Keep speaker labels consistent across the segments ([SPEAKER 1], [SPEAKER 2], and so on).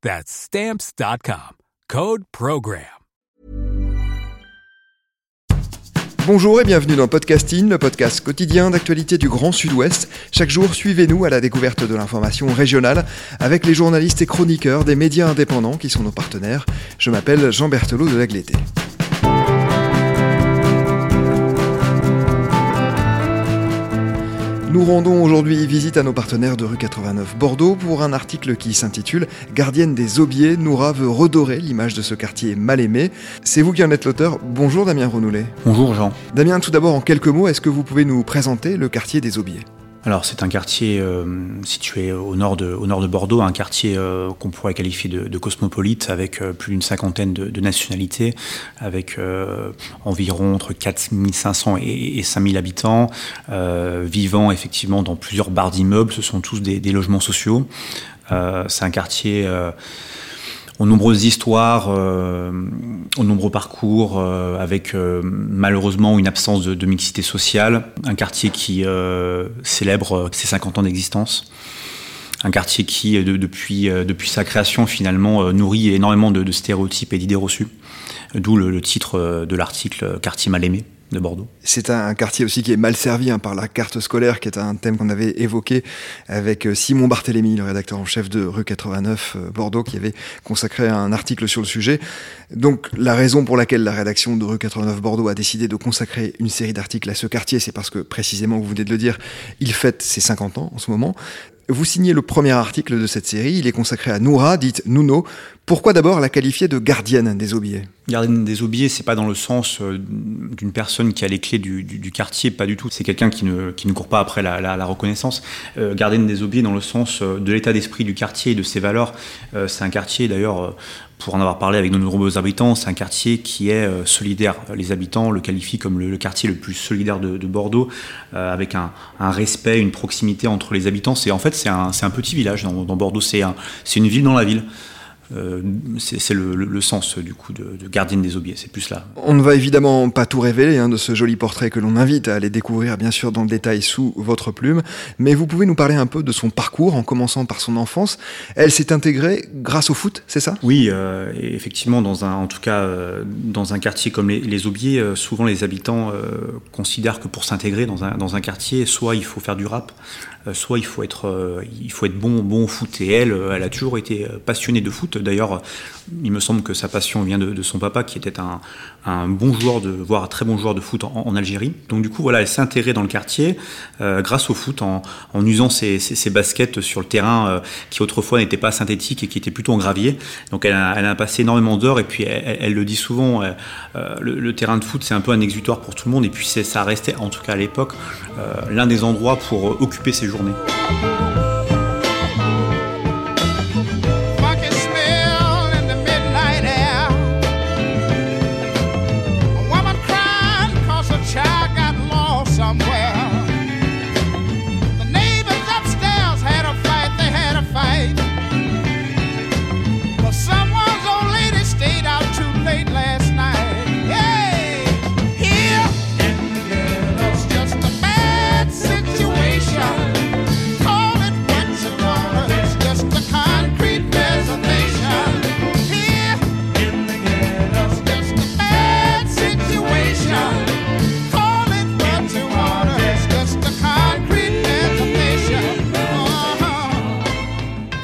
[SPEAKER 1] That's Stamps.com. Code Program.
[SPEAKER 2] Bonjour et bienvenue dans Podcasting, le podcast quotidien d'actualité du Grand Sud-Ouest. Chaque jour, suivez-nous à la découverte de l'information régionale avec les journalistes et chroniqueurs des médias indépendants qui sont nos partenaires. Je m'appelle Jean Berthelot de Lagleté. Nous rendons aujourd'hui visite à nos partenaires de rue 89 Bordeaux pour un article qui s'intitule Gardienne des Aubiers, Noura veut redorer l'image de ce quartier mal aimé. C'est vous qui en êtes l'auteur. Bonjour Damien Renoulet.
[SPEAKER 3] Bonjour Jean.
[SPEAKER 2] Damien, tout d'abord en quelques mots, est-ce que vous pouvez nous présenter le quartier des Aubiers?
[SPEAKER 3] Alors c'est un quartier euh, situé au nord, de, Bordeaux, un quartier euh, qu'on pourrait qualifier de, cosmopolite avec euh, plus d'une cinquantaine de, nationalités, avec environ entre 4500 et, et 5000 habitants, vivant effectivement dans plusieurs barres d'immeubles, ce sont tous des, des logements sociaux. c'est un quartier aux nombreuses histoires, euh, aux nombreux parcours, euh, avec euh, malheureusement une absence de, de, mixité sociale, un quartier qui célèbre ses 50 ans d'existence, un quartier qui, de, depuis, sa création, finalement, nourrit énormément de, stéréotypes et d'idées reçues, d'où le, titre de l'article Quartier mal aimé
[SPEAKER 2] C'est un quartier aussi qui est mal servi hein, par la carte scolaire, qui est un thème qu'on avait évoqué avec euh, Simon Barthélémy, le rédacteur en chef de Rue 89 euh, Bordeaux, qui avait consacré un article sur le sujet. Donc la raison pour laquelle la rédaction de Rue 89 Bordeaux a décidé de consacrer une série d'articles à ce quartier, c'est parce que précisément, vous venez de le dire, il fête ses 50 ans en ce moment. Vous signez le premier article de cette série, il est consacré à Noura, dite Nuno. Pourquoi d'abord la qualifier de gardienne des aubiers?
[SPEAKER 3] Gardienne des aubiers, c'est pas dans le sens euh, d'une personne qui a les clés du, quartier, pas du tout. C'est quelqu'un qui ne, qui ne court pas après la, reconnaissance. Euh, gardienne des aubiers dans le sens euh, de l'état d'esprit du quartier et de ses valeurs. C'est un quartier d'ailleurs pour en avoir parlé avec de nombreux habitants, c'est un quartier qui est euh, solidaire. Les habitants le qualifient comme le, quartier le plus solidaire de, de Bordeaux, euh, avec un, respect, une proximité entre les habitants. C'est en fait c'est un, petit village dans, Bordeaux. C'est un, une ville dans la ville. Euh, c'est le, le, le, sens du coup de, de gardienne des aubiers, c'est plus là.
[SPEAKER 2] On ne va évidemment pas tout révéler hein, de ce joli portrait que l'on invite à aller découvrir bien sûr dans le détail sous votre plume, mais vous pouvez nous parler un peu de son parcours en commençant par son enfance. Elle s'est intégrée grâce au foot, c'est ça?
[SPEAKER 3] Oui, euh, effectivement, dans un, en tout cas euh, dans un quartier comme les, les aubiers, euh, souvent les habitants euh, considèrent que pour s'intégrer dans un, dans un quartier, soit il faut faire du rap, soit il faut être, il faut être bon, bon au foot. Et elle, elle a toujours été passionnée de foot D'ailleurs, il me semble que sa passion vient de, son papa, qui était un, bon joueur voire un très bon joueur de foot en, Algérie. Donc du coup, voilà, elle intégrée dans le quartier euh, grâce au foot, en, usant ses, baskets sur le terrain euh, qui autrefois n'était pas synthétique et qui était plutôt en gravier. Donc elle a, passé énormément d'heures et puis elle, le dit souvent, euh, le, terrain de foot c'est un peu un exutoire pour tout le monde et puis ça restait, en tout cas à l'époque, l'un des endroits pour occuper ses journées.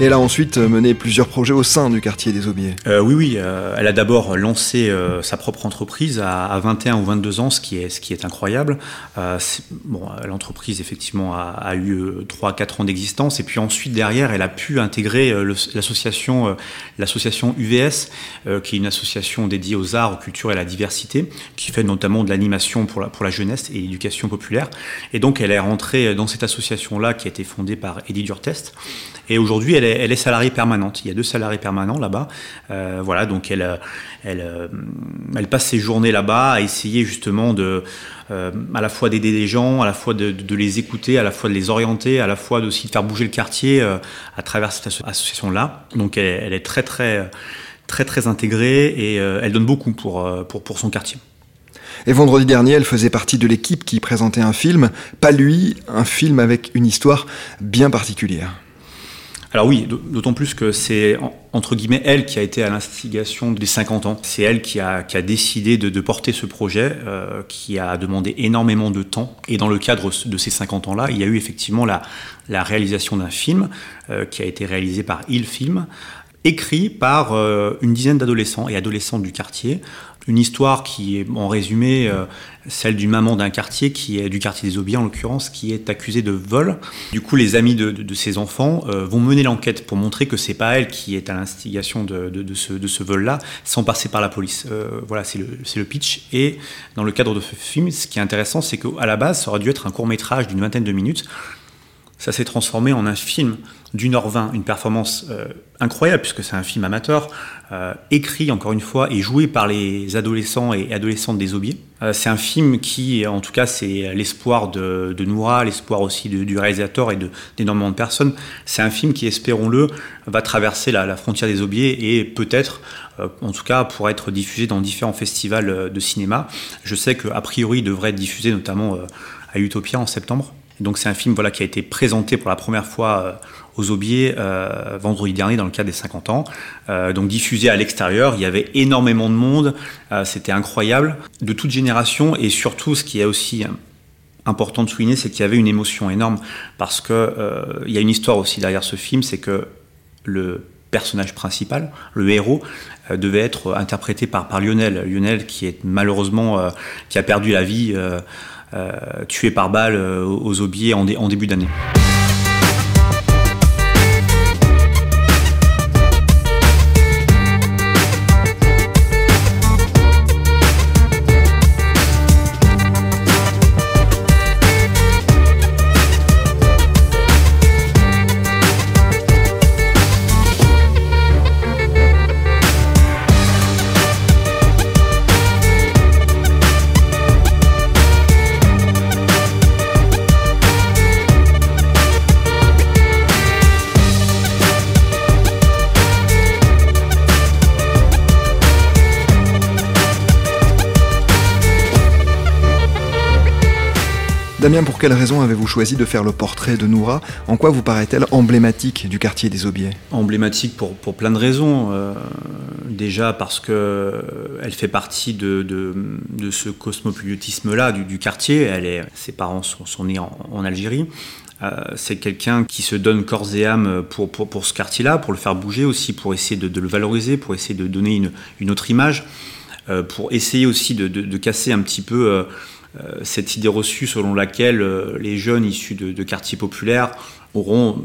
[SPEAKER 2] Et elle a ensuite mené plusieurs projets au sein du quartier des Aubiers.
[SPEAKER 3] Euh, oui, oui. Euh, elle a d'abord lancé euh, sa propre entreprise à, à, 21 ou 22 ans, ce qui est, est incroyable. Euh, bon, l'entreprise, effectivement, a, eu 3-4 ans d'existence. Et puis ensuite, derrière, elle a pu intégrer l'association l'association UVS, qui est une association dédiée aux arts, aux cultures et à la diversité, qui fait notamment de l'animation pour la, jeunesse et l'éducation populaire. Et donc, elle est rentrée dans cette association-là qui a été fondée par Eddie Durtest. Et aujourd'hui, elle, elle est, salariée permanente. Il y a deux salariés permanents là-bas. Euh, voilà, donc elle, euh, elle, euh, elle passe ses journées là-bas à essayer justement de, à la fois d'aider les gens, à la fois de, les écouter, à la fois de les orienter, à la fois aussi de faire bouger le quartier à travers cette association-là. Donc elle, elle, est très très très très intégrée et elle donne beaucoup pour, pour, pour son quartier.
[SPEAKER 2] Et vendredi dernier, elle faisait partie de l'équipe qui présentait un film, pas lui, un film avec une histoire bien particulière.
[SPEAKER 3] Alors oui, d'autant plus que c'est entre guillemets elle qui a été à l'instigation des 50 ans. C'est elle qui a, décidé de, porter ce projet, euh, qui a demandé énormément de temps. Et dans le cadre de ces 50 ans-là, il y a eu effectivement la, la réalisation d'un film euh, qui a été réalisé par Il Film, écrit par euh, une dizaine d'adolescents et adolescentes du quartier, une histoire qui est en résumé euh, celle d'une maman d'un quartier qui est du quartier des Aubiers en l'occurrence qui est accusée de vol. Du coup, les amis de, ces enfants euh, vont mener l'enquête pour montrer que c'est pas elle qui est à l'instigation de, ce vol-là, sans passer par la police. Euh, voilà, c'est le, le, pitch. Et dans le cadre de ce film, ce qui est intéressant, c'est qu'à la base, ça aurait dû être un court métrage d'une vingtaine de minutes. Ça s'est transformé en un film d'une heure vingt, une performance euh, incroyable puisque c'est un film amateur, euh, écrit encore une fois et joué par les adolescents et adolescentes des Aubiers. Euh, c'est un film qui, en tout cas, c'est l'espoir de, de, Noura, l'espoir aussi du réalisateur et d'énormément de, personnes. C'est un film qui, espérons-le, va traverser la, frontière des Aubiers et peut-être, en tout cas, pourra être diffusé dans différents festivals de cinéma. Je sais qu'a priori, il devrait être diffusé notamment à Utopia en septembre. Donc c'est un film voilà, qui a été présenté pour la première fois aux Aubiers euh, vendredi dernier dans le cadre des 50 ans. Euh, donc diffusé à l'extérieur, il y avait énormément de monde, euh, c'était incroyable, de toute génération et surtout ce qui est aussi important de souligner, c'est qu'il y avait une émotion énorme parce que il y a une histoire aussi derrière ce film, c'est que le personnage principal, le héros, devait être interprété par, Lionel. Lionel qui est malheureusement qui a perdu la vie tué par balle aux Aubiers en début d'année.
[SPEAKER 2] Damien, pour quelle raison avez-vous choisi de faire le portrait de Noura? En quoi vous paraît-elle emblématique du quartier des Aubiers?
[SPEAKER 3] Emblématique pour, pour, plein de raisons. Euh, déjà parce que elle fait partie de, de, ce cosmopolitisme-là du, quartier. Elle est, ses parents sont, sont nés en, Algérie. Euh, c'est quelqu'un qui se donne corps et âme pour, pour, pour ce quartier-là, pour le faire bouger aussi, pour essayer de, le valoriser, pour essayer de donner une, une autre image, euh, pour essayer aussi de, de casser un petit peu cette idée reçue selon laquelle euh, les jeunes issus de, quartiers populaires auront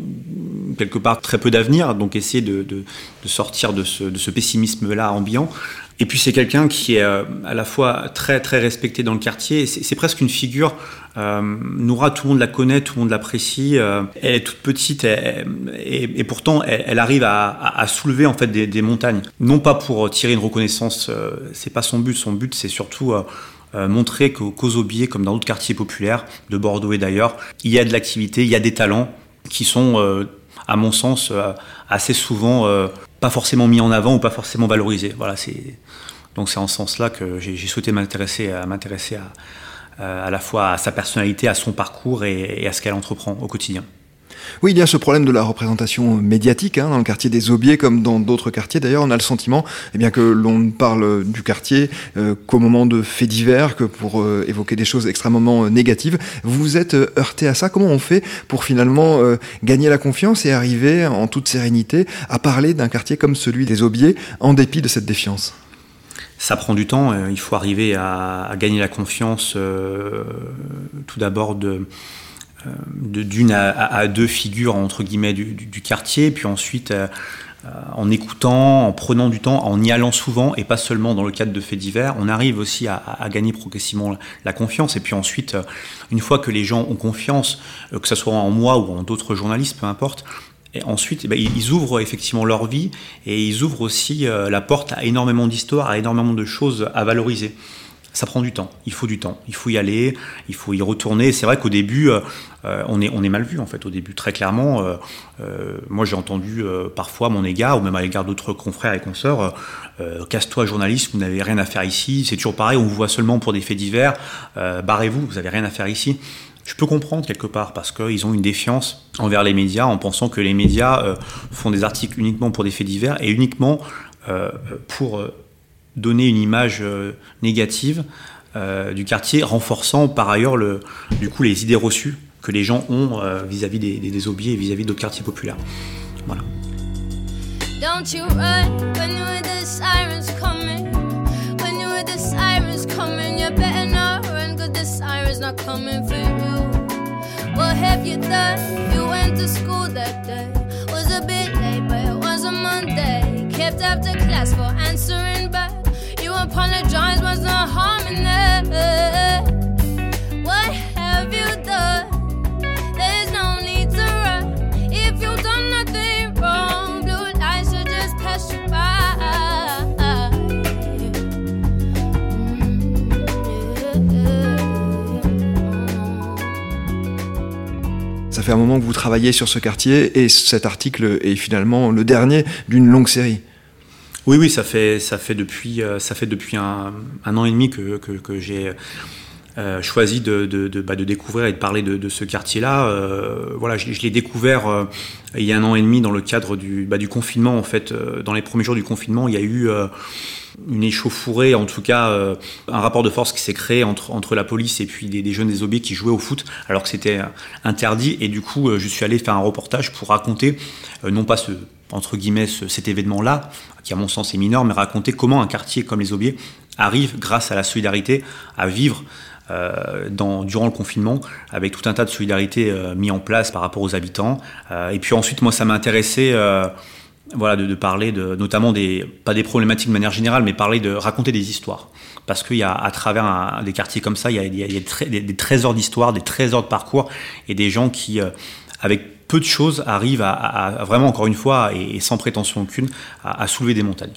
[SPEAKER 3] quelque part très peu d'avenir, donc essayer de, sortir de ce, pessimisme-là ambiant. Et puis c'est quelqu'un qui est euh, à la fois très très respecté dans le quartier. C'est presque une figure. Euh, Noura, tout le monde la connaît, tout le monde l'apprécie. Euh, elle est toute petite et, pourtant elle, arrive à, soulever en fait des, des, montagnes. Non pas pour tirer une reconnaissance, euh, c'est pas son but. Son but c'est surtout euh, montrer qu'aux qu Aubiers, comme dans d'autres quartiers populaires de Bordeaux et d'ailleurs, il y a de l'activité, il y a des talents qui sont, euh, à mon sens, euh, assez souvent pas forcément mis en avant ou pas forcément valorisés. Voilà, c'est donc c'est en ce sens-là que j'ai souhaité m'intéresser à la fois à sa personnalité, à son parcours et à ce qu'elle entreprend au quotidien.
[SPEAKER 2] Oui, il y a ce problème de la représentation médiatique hein, dans le quartier des Aubiers comme dans d'autres quartiers. D'ailleurs, on a le sentiment eh bien, que l'on ne parle du quartier euh, qu'au moment de faits divers, que pour euh, évoquer des choses extrêmement euh, négatives. Vous êtes heurté à ça. Comment on fait pour finalement gagner la confiance et arriver en toute sérénité à parler d'un quartier comme celui des Aubiers en dépit de cette défiance?
[SPEAKER 3] Ça prend du temps. Il faut arriver à, gagner la confiance tout d'abord de, d'une à, deux figures entre guillemets du, quartier, puis ensuite euh, euh, en écoutant, en prenant du temps, en y allant souvent et pas seulement dans le cadre de faits divers, on arrive aussi à, gagner progressivement la, confiance. Et puis ensuite, une fois que les gens ont confiance, que ce soit en moi ou en d'autres journalistes, peu importe, ensuite, eh ben, ils ouvrent effectivement leur vie et ils ouvrent aussi la porte à énormément d'histoires, à énormément de choses à valoriser ça prend du temps. Il faut du temps. Il faut y aller. Il faut y retourner. C'est vrai qu'au début, euh, euh, on, est, mal vu en fait. Au début, très clairement. Euh, moi, j'ai entendu parfois mon égard, ou même à l'égard d'autres confrères et consoeurs, casse-toi journaliste, vous n'avez rien à faire ici. C'est toujours pareil. On vous voit seulement pour des faits divers. Barrez-vous. Vous n'avez rien à faire ici. Je peux comprendre quelque part parce qu'ils ont une défiance envers les médias en pensant que les médias font des articles uniquement pour des faits divers et uniquement pour donner une image euh, négative euh, du quartier, renforçant par ailleurs le, du coup les idées reçues que les gens ont euh, vis-à-vis des, des, des et vis-à-vis d'autres quartiers populaires. Voilà. Don't you run when the sirens coming. When you the sirens coming, you better not run, cause the sirens not coming for you. What have you done? You went to school that day. Was a bit late, but it was a Monday. Kept after class for answering back. You nothing wrong, should just pass you by.
[SPEAKER 2] Ça fait un moment que vous travaillez sur ce quartier et cet article est finalement le dernier d'une longue série.
[SPEAKER 3] Oui, oui, ça fait, ça fait depuis, euh, ça fait depuis un, an et demi que, que, j'ai euh, choisi de, de, bah, de, découvrir et de parler de, ce quartier-là. Euh, voilà, je, l'ai découvert il y a un an et demi dans le cadre du, bah, du confinement. En fait, dans les premiers jours du confinement, il y a eu une échauffourée, en tout cas un rapport de force qui s'est créé entre, entre la police et puis des, des jeunes qui jouaient au foot alors que c'était interdit. Et du coup, je suis allé faire un reportage pour raconter, non pas ce entre guillemets, cet événement-là, qui à mon sens est mineur, mais raconter comment un quartier comme les Aubiers arrive, grâce à la solidarité, à vivre euh, durant le confinement, avec tout un tas de solidarités euh, mis en place par rapport aux habitants. Euh, et puis ensuite, moi, ça m'a intéressé voilà, de, parler de, notamment des, pas des problématiques de manière générale, mais parler de raconter des histoires. Parce qu'il y a, à travers des quartiers comme ça, il y a, des, trésors d'histoire, des trésors de parcours, et des gens qui, avec peu de choses arrivent à, vraiment, encore une fois, et, sans prétention aucune, à soulever des montagnes.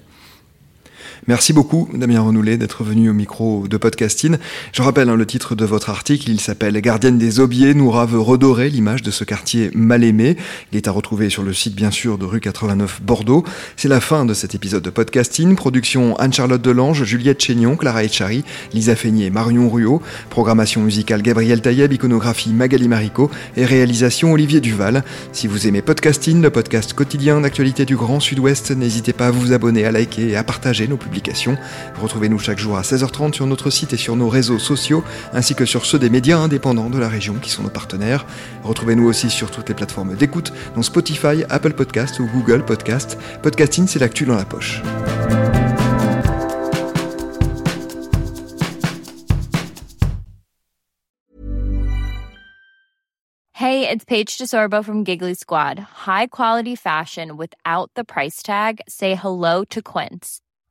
[SPEAKER 2] Merci beaucoup, Damien Renoulet, d'être venu au micro de Podcasting. Je rappelle hein, le titre de votre article, il s'appelle Gardienne des Aubiers, Noura veut redorer l'image de ce quartier mal aimé. Il est à retrouver sur le site, bien sûr, de rue 89 Bordeaux. C'est la fin de cet épisode de Podcasting. Production Anne-Charlotte Delange, Juliette Chénion, Clara Etchari, Lisa Feignet, Marion Ruot. Programmation musicale Gabriel Taïeb, iconographie Magali Marico et réalisation Olivier Duval. Si vous aimez Podcasting, le podcast quotidien d'actualité du Grand Sud-Ouest, n'hésitez pas à vous abonner, à liker et à partager nos Retrouvez-nous chaque jour à 16h30 sur notre site et sur nos réseaux sociaux, ainsi que sur ceux des médias indépendants de la région qui sont nos partenaires. Retrouvez-nous aussi sur toutes les plateformes d'écoute, dont Spotify, Apple Podcast ou Google Podcast. Podcasting, c'est l'actu dans la poche.
[SPEAKER 4] Hey, it's Paige DeSorbo from Giggly Squad. High quality fashion without the price tag. Say hello to Quince.